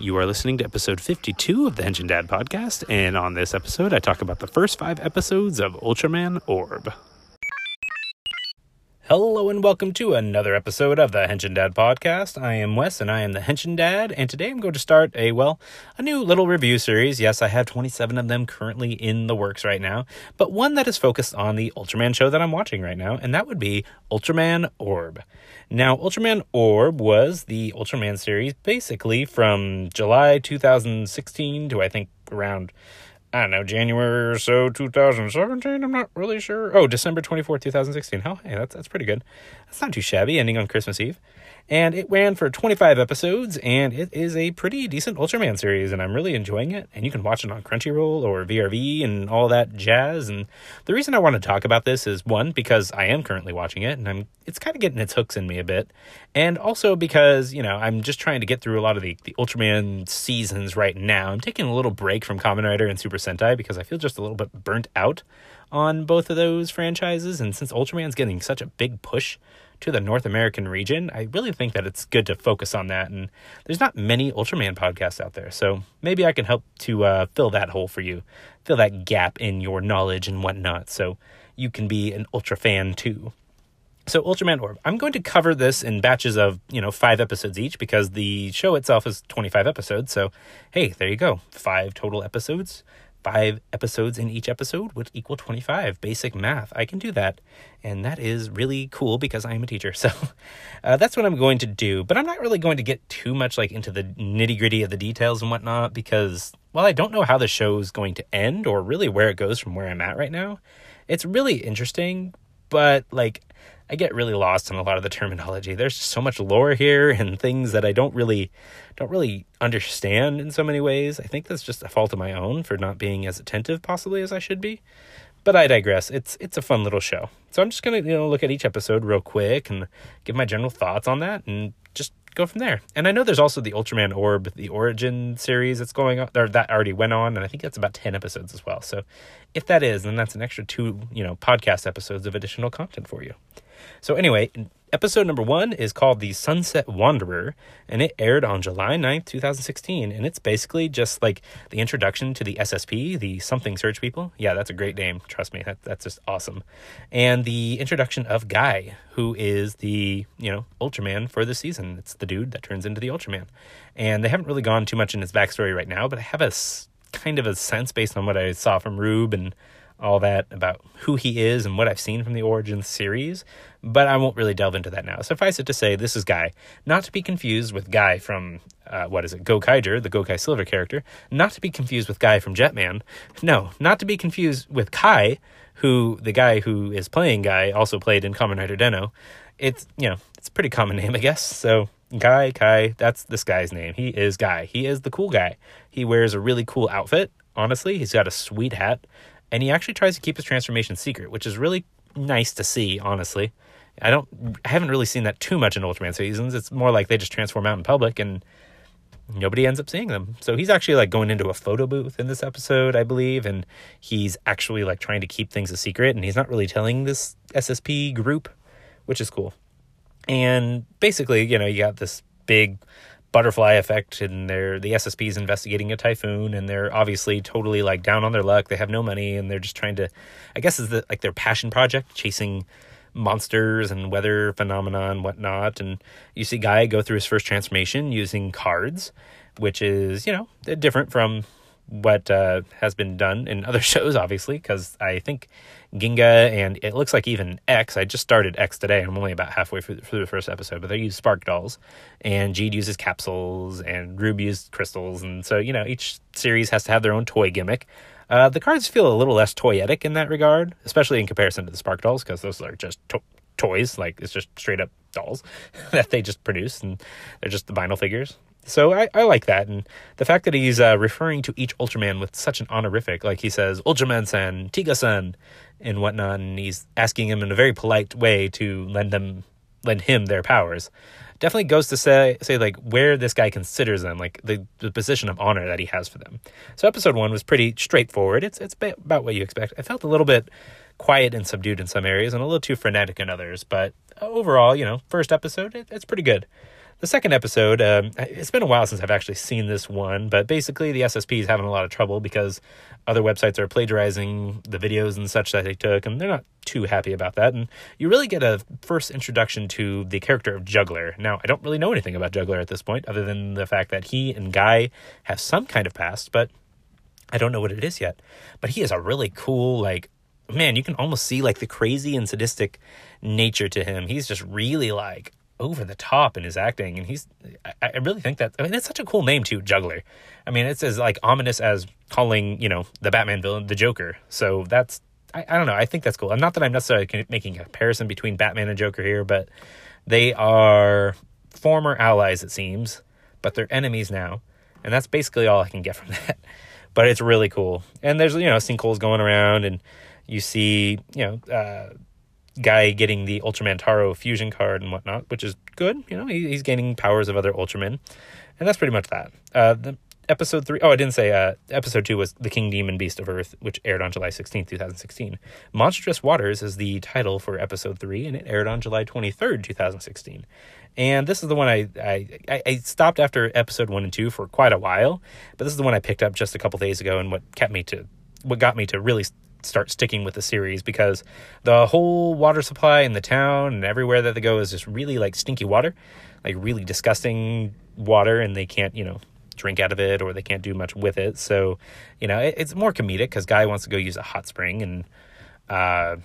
You are listening to episode 52 of the Henshin Dad podcast, and on this episode, I talk about the first five episodes of Ultraman Orb. Hello and welcome to another episode of the Henshin Dad podcast. I am Wes and I am the Henshin Dad, and today I'm going to start a, well, a new little review series. Yes, I have 27 of them currently in the works right now, but one that is focused on the Ultraman show that I'm watching right now, and that would be Ultraman Orb. Now, Ultraman Orb was the Ultraman series basically from July 2016 to I think around I don't know, January or so, 2017. I'm not really sure. Oh, December 24th, 2016. Oh, hey, that's, that's pretty good. That's not too shabby, ending on Christmas Eve and it ran for 25 episodes and it is a pretty decent ultraman series and i'm really enjoying it. And you can watch it on crunchyroll or vrv and all that jazz. And the reason i want to talk about this is one because i am currently watching it and i'm it's kind of getting its hooks in me a bit. And also because you know i'm just trying to get through a lot of the, the ultraman seasons right now. I'm taking a little break from Kamen Rider and super sentai because i feel just a little bit burnt out on both of those franchises. And since ultraman's getting such a big push to the North American region, I really think that it's good to focus on that. And there's not many Ultraman podcasts out there, so maybe I can help to uh, fill that hole for you, fill that gap in your knowledge and whatnot, so you can be an Ultra fan too. So Ultraman Orb, I'm going to cover this in batches of, you know, 5 episodes each because the show itself is 25 episodes. So, hey, there you go. 5 total episodes five episodes in each episode would equal 25 basic math i can do that. And that is really cool because i'm a teacher. So uh, that's what i'm going to do. But i'm not really going to get too much like into the nitty gritty of the details and whatnot because well i don't know how the show is going to end or really where it goes from where i'm at right now it's really interesting. But like I get really lost in a lot of the terminology. There's so much lore here and things that I don't really don't really understand in so many ways. I think that's just a fault of my own for not being as attentive possibly as I should be. But I digress. It's it's a fun little show. So I'm just going to, you know, look at each episode real quick and give my general thoughts on that and just go from there. And I know there's also the Ultraman Orb, the Origin series that's going on, or that already went on, and I think that's about 10 episodes as well. So if that is, then that's an extra two, you know, podcast episodes of additional content for you. So, anyway, episode number one is called The Sunset Wanderer, and it aired on July 9th, 2016. And it's basically just like the introduction to the SSP, the Something Search People. Yeah, that's a great name. Trust me, that, that's just awesome. And the introduction of Guy, who is the, you know, Ultraman for the season. It's the dude that turns into the Ultraman. And they haven't really gone too much in his backstory right now, but I have a kind of a sense based on what I saw from Rube and all that about who he is and what I've seen from the Origins series, but I won't really delve into that now. Suffice it to say, this is Guy, not to be confused with Guy from, uh, what is it, Gokaiger, the Gokai Silver character, not to be confused with Guy from Jetman. No, not to be confused with Kai, who the guy who is playing Guy also played in Kamen Rider Den-O. It's, you know, it's a pretty common name, I guess. So, Guy, Kai, that's this guy's name. He is Guy. He is the cool guy. He wears a really cool outfit, honestly. He's got a sweet hat and he actually tries to keep his transformation secret, which is really nice to see, honestly. I don't I haven't really seen that too much in Ultraman seasons. It's more like they just transform out in public and nobody ends up seeing them. So he's actually like going into a photo booth in this episode, I believe, and he's actually like trying to keep things a secret and he's not really telling this SSP group, which is cool. And basically, you know, you got this big butterfly effect and they're the SSP is investigating a typhoon and they're obviously totally like down on their luck. They have no money and they're just trying to I guess is the like their passion project, chasing monsters and weather phenomena and whatnot. And you see Guy go through his first transformation using cards, which is, you know, different from what uh, has been done in other shows, obviously, because I think Ginga and it looks like even X. I just started X today. I'm only about halfway through, the first episode, but they use spark dolls, and Jeed uses capsules, and Rube used crystals, and so you know each series has to have their own toy gimmick. Uh, the cards feel a little less toyetic in that regard, especially in comparison to the spark dolls, because those are just to- toys. Like it's just straight up dolls that they just produce, and they're just the vinyl figures. So I, I like that. And the fact that he's uh, referring to each Ultraman with such an honorific, like he says, Ultraman san, Tiga san, and whatnot, and he's asking him in a very polite way to lend them lend him their powers. Definitely goes to say say like where this guy considers them, like the, the position of honor that he has for them. So episode one was pretty straightforward. It's it's about what you expect. I felt a little bit quiet and subdued in some areas and a little too frenetic in others, but overall, you know, first episode, it, it's pretty good. The second episode, um, it's been a while since I've actually seen this one, but basically the SSP is having a lot of trouble because other websites are plagiarizing the videos and such that they took, and they're not too happy about that. And you really get a first introduction to the character of Juggler. Now, I don't really know anything about Juggler at this point, other than the fact that he and Guy have some kind of past, but I don't know what it is yet. But he is a really cool, like, man, you can almost see like the crazy and sadistic nature to him. He's just really like over the top in his acting, and he's I, I really think that I mean it's such a cool name too, Juggler. I mean it's as like ominous as calling you know the Batman villain the Joker. So that's I, I don't know. I think that's cool. And Not that I'm necessarily making a comparison between Batman and Joker here, but they are former allies it seems, but they're enemies now, and that's basically all I can get from that. But it's really cool, and there's you know sinkholes going around and you see, you know, uh, guy getting the Ultraman Taro fusion card and whatnot, which is good. You know, he, he's gaining powers of other Ultramen, and that's pretty much that. Uh, the episode three, oh, I didn't say. Uh, episode two was the King Demon Beast of Earth, which aired on July 16th, 2016. Monstrous Waters is the title for episode three, and it aired on July 23rd, 2016. And this is the one I, I I stopped after episode one and two for quite a while, but this is the one I picked up just a couple days ago, and what kept me to what got me to really start sticking with the series because the whole water supply in the town and everywhere that they go is just really like stinky water, like really disgusting water, and they can't, you know, drink out of it or they can't do much with it. So, you know, it, it's more comedic because Guy wants to go use a hot spring and, uh,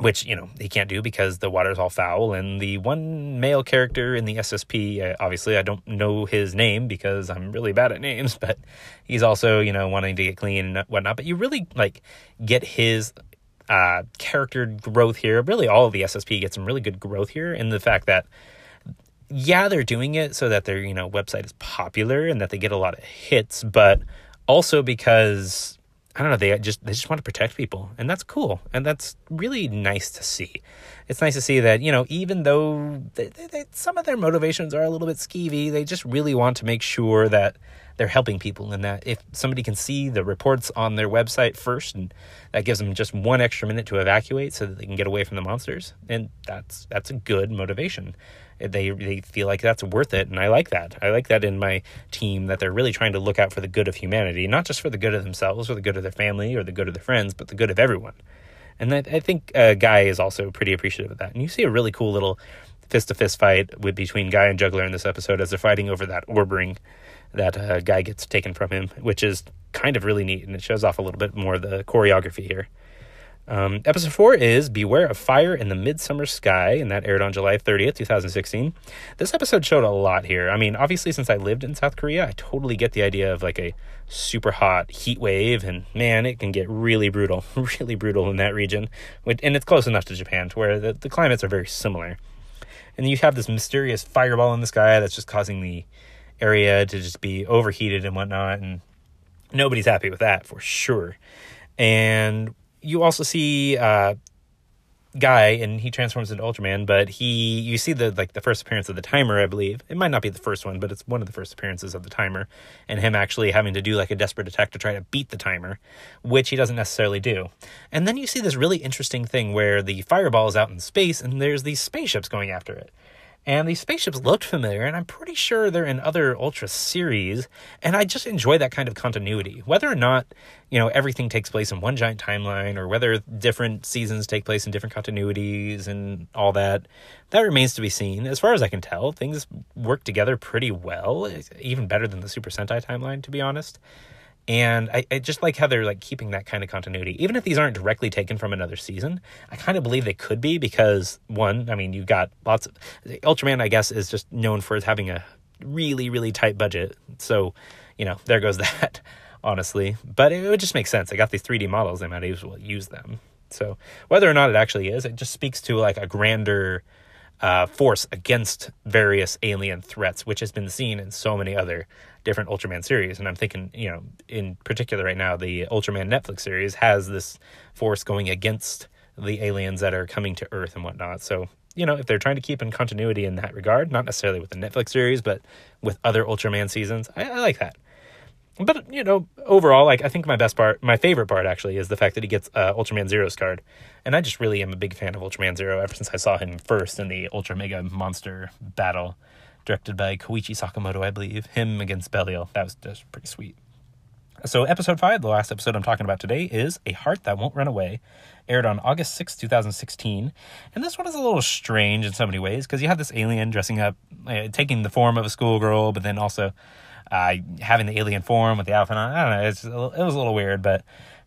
which you know he can't do because the water's all foul. And the one male character in the ssp uh, obviously i don't know his name because i'm really bad at names but he's also you know wanting to get clean and whatnot. But you really like get his uh, character growth here. Really all of the ssp get some really good growth here in the fact that yeah they're doing it so that their you know website is popular and that they get a lot of hits but also because I don't know. They just they just want to protect people, and that's cool, and that's really nice to see. It's nice to see that you know, even though they, they, they, some of their motivations are a little bit skeevy, they just really want to make sure that they're helping people, and that if somebody can see the reports on their website first, and that gives them just one extra minute to evacuate so that they can get away from the monsters, and that's that's a good motivation they they feel like that's worth it and I like that. I like that in my team that they're really trying to look out for the good of humanity, not just for the good of themselves or the good of their family or the good of their friends, but the good of everyone. And I, I think uh, Guy is also pretty appreciative of that. And you see a really cool little fist to fist fight with between Guy and Juggler in this episode as they're fighting over that orb ring that uh, Guy gets taken from him, which is kind of really neat and it shows off a little bit more the choreography here. Um, episode four is Beware of Fire in the Midsummer Sky, and that aired on July 30th, 2016. This episode showed a lot here. I mean, obviously, since I lived in South Korea, I totally get the idea of like a super hot heat wave, and man, it can get really brutal, really brutal in that region. And it's close enough to Japan to where the, the climates are very similar. And you have this mysterious fireball in the sky that's just causing the area to just be overheated and whatnot, and nobody's happy with that for sure. And you also see uh, guy and he transforms into ultraman but he you see the like the first appearance of the timer i believe. It might not be the first one but it's one of the first appearances of the timer and him actually having to do like a desperate attack to try to beat the timer which he doesn't necessarily do. And then you see this really interesting thing where the fireball is out in space and there's these spaceships going after it and these spaceships looked familiar, and I'm pretty sure they're in other Ultra series. And I just enjoy that kind of continuity. Whether or not, you know, everything takes place in one giant timeline, or whether different seasons take place in different continuities and all that, that remains to be seen. As far as I can tell, things work together pretty well, even better than the Super Sentai timeline, to be honest. And I, I, just like how they're like keeping that kind of continuity. Even if these aren't directly taken from another season, I kind of believe they could be because one, I mean, you've got lots of Ultraman, I guess, is just known for having a really, really tight budget. So, you know, there goes that, honestly. But it would just make sense. They got these 3D models, they might as well use them. So whether or not it actually is, it just speaks to like a grander uh, force against various alien threats, which has been seen in so many other different Ultraman series. And I'm thinking, you know, in particular right now, the Ultraman Netflix series has this force going against the aliens that are coming to Earth and whatnot. So, you know, if they're trying to keep in continuity in that regard, not necessarily with the Netflix series, but with other Ultraman seasons, I, I like that but you know, overall, like I think my best part, my favorite part actually, is the fact that he gets uh, Ultraman Zero's card, and I just really am a big fan of Ultraman Zero ever since I saw him first in the Ultra Mega Monster battle. directed by Koichi Sakamoto, I believe. Him against Belial. That was just pretty sweet. So, episode five, the last episode I'm talking about today, is A Heart That Won't Run Away, aired on August 6, 2016. And this one is a little strange in so many ways because you have this alien dressing up, uh, taking the form of a schoolgirl, but then also uh, having the alien form with the outfit on. I don't know, it's, it was a little weird, but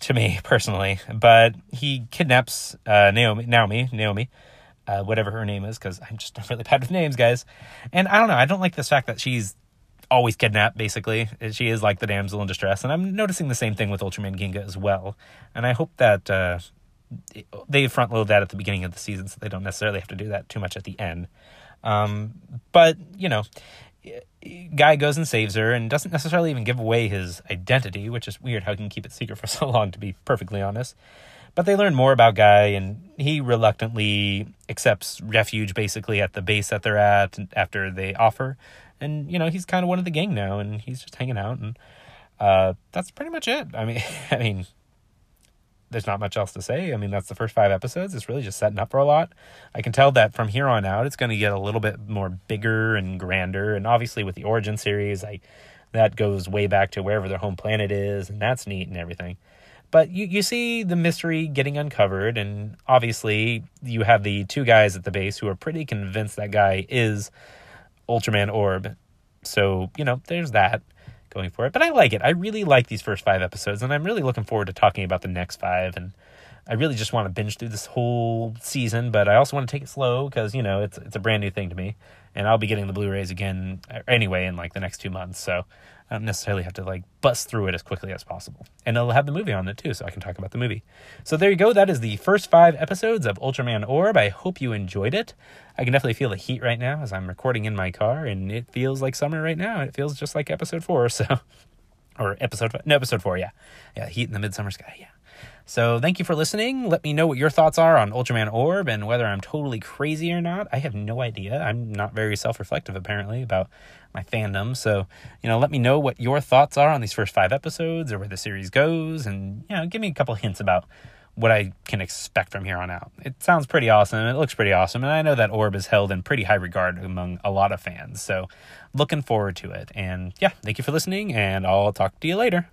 to me personally. But he kidnaps uh, Naomi, Naomi, Naomi, uh, whatever her name is, because I'm just really bad with names, guys. And I don't know, I don't like this fact that she's always kidnapped, basically. She is like the damsel in distress. And I'm noticing the same thing with Ultraman Ginga as well. And I hope that uh, they front load that at the beginning of the season so they don't necessarily have to do that too much at the end. Um, but, you know, Guy goes and saves her and doesn't necessarily even give away his identity, which is weird how he can keep it secret for so long, to be perfectly honest. But they learn more about Guy, and he reluctantly accepts refuge basically at the base that they're at after they offer and you know he's kind of one of the gang now, and he's just hanging out, and uh, that's pretty much it. I mean, I mean, there's not much else to say. I mean, that's the first five episodes. It's really just setting up for a lot. I can tell that from here on out, it's going to get a little bit more bigger and grander, and obviously with the origin series, I that goes way back to wherever their home planet is, and that's neat and everything. But you, you see the mystery getting uncovered, and obviously you have the two guys at the base who are pretty convinced that guy is Ultraman Orb. So, you know, there's that going for it. But I like it. I really like these first five episodes, and I'm really looking forward to talking about the next five. And I really just want to binge through this whole season, but I also want to take it slow because, you know, it's it's a brand new thing to me. And I'll be getting the Blu-rays again uh, anyway in like the next two months. So I don't necessarily have to like bust through it as quickly as possible. And it'll have the movie on it too, so I can talk about the movie. So there you go. That is the first five episodes of Ultraman Orb. I hope you enjoyed it. I can definitely feel the heat right now as I'm recording in my car, and it feels like summer right now. It feels just like episode four, so or episode five, no episode four, yeah, yeah, heat in the midsummer sky, yeah. So thank you for listening. Let me know what your thoughts are on Ultraman Orb and whether I'm totally crazy or not. I have no idea. I'm not very self-reflective apparently about my fandom. So, you know, let me know what your thoughts are on these first 5 episodes or where the series goes and, you know, give me a couple hints about what I can expect from here on out. It sounds pretty awesome. It looks pretty awesome. And I know that Orb is held in pretty high regard among a lot of fans. So, looking forward to it. And yeah, thank you for listening and I'll talk to you later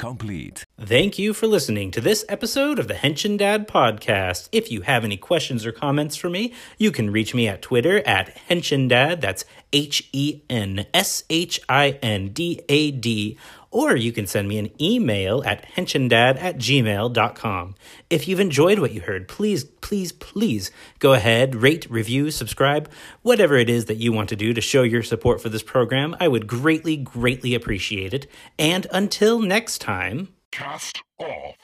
complete. Thank you for listening to this episode of the Henshin Dad podcast. If you have any questions or comments for me, you can reach me at Twitter at Henshin Dad. That's H E N S H I N D A D or you can send me an email at henshindad at gmail.com. If you've enjoyed what you heard, please, please, please go ahead, rate, review, subscribe, whatever it is that you want to do to show your support for this program. I would greatly, greatly appreciate it. And until next time, cast off.